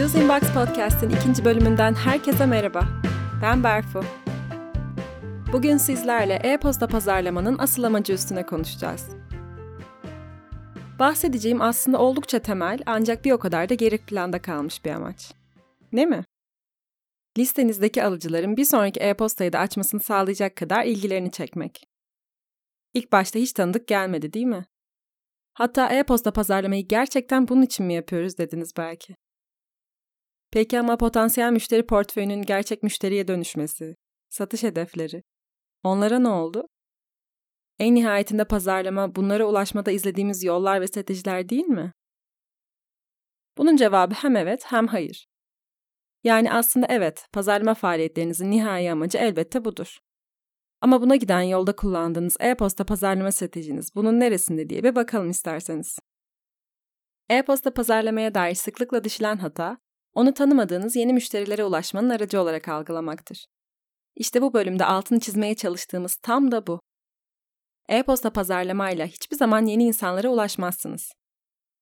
Sales Inbox Podcast'in ikinci bölümünden herkese merhaba. Ben Berfu. Bugün sizlerle e-posta pazarlamanın asıl amacı üstüne konuşacağız. Bahsedeceğim aslında oldukça temel ancak bir o kadar da geri planda kalmış bir amaç. Ne mi? Listenizdeki alıcıların bir sonraki e-postayı da açmasını sağlayacak kadar ilgilerini çekmek. İlk başta hiç tanıdık gelmedi değil mi? Hatta e-posta pazarlamayı gerçekten bunun için mi yapıyoruz dediniz belki. Peki ama potansiyel müşteri portföyünün gerçek müşteriye dönüşmesi, satış hedefleri, onlara ne oldu? En nihayetinde pazarlama bunlara ulaşmada izlediğimiz yollar ve stratejiler değil mi? Bunun cevabı hem evet hem hayır. Yani aslında evet, pazarlama faaliyetlerinizin nihai amacı elbette budur. Ama buna giden yolda kullandığınız e-posta pazarlama stratejiniz bunun neresinde diye bir bakalım isterseniz. E-posta pazarlamaya dair sıklıkla düşülen hata, onu tanımadığınız yeni müşterilere ulaşmanın aracı olarak algılamaktır. İşte bu bölümde altını çizmeye çalıştığımız tam da bu. E-posta pazarlamayla hiçbir zaman yeni insanlara ulaşmazsınız.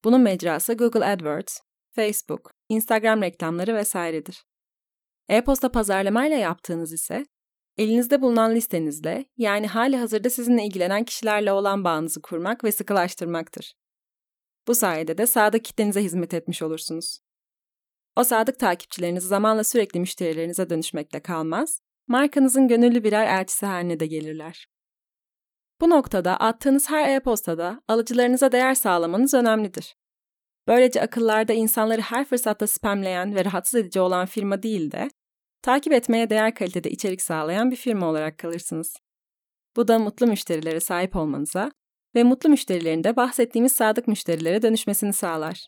Bunun mecrası Google AdWords, Facebook, Instagram reklamları vesairedir. E-posta pazarlamayla yaptığınız ise elinizde bulunan listenizle yani hali hazırda sizinle ilgilenen kişilerle olan bağınızı kurmak ve sıkılaştırmaktır. Bu sayede de sadık kitlenize hizmet etmiş olursunuz. O sadık takipçileriniz zamanla sürekli müşterilerinize dönüşmekle kalmaz, markanızın gönüllü birer elçisi haline de gelirler. Bu noktada attığınız her e-postada alıcılarınıza değer sağlamanız önemlidir. Böylece akıllarda insanları her fırsatta spamleyen ve rahatsız edici olan firma değil de, takip etmeye değer kalitede içerik sağlayan bir firma olarak kalırsınız. Bu da mutlu müşterilere sahip olmanıza ve mutlu müşterilerin de bahsettiğimiz sadık müşterilere dönüşmesini sağlar.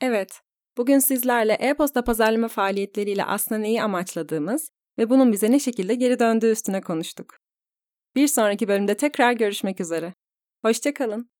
Evet, bugün sizlerle e-posta pazarlama faaliyetleriyle aslında neyi amaçladığımız ve bunun bize ne şekilde geri döndüğü üstüne konuştuk. Bir sonraki bölümde tekrar görüşmek üzere. Hoşçakalın.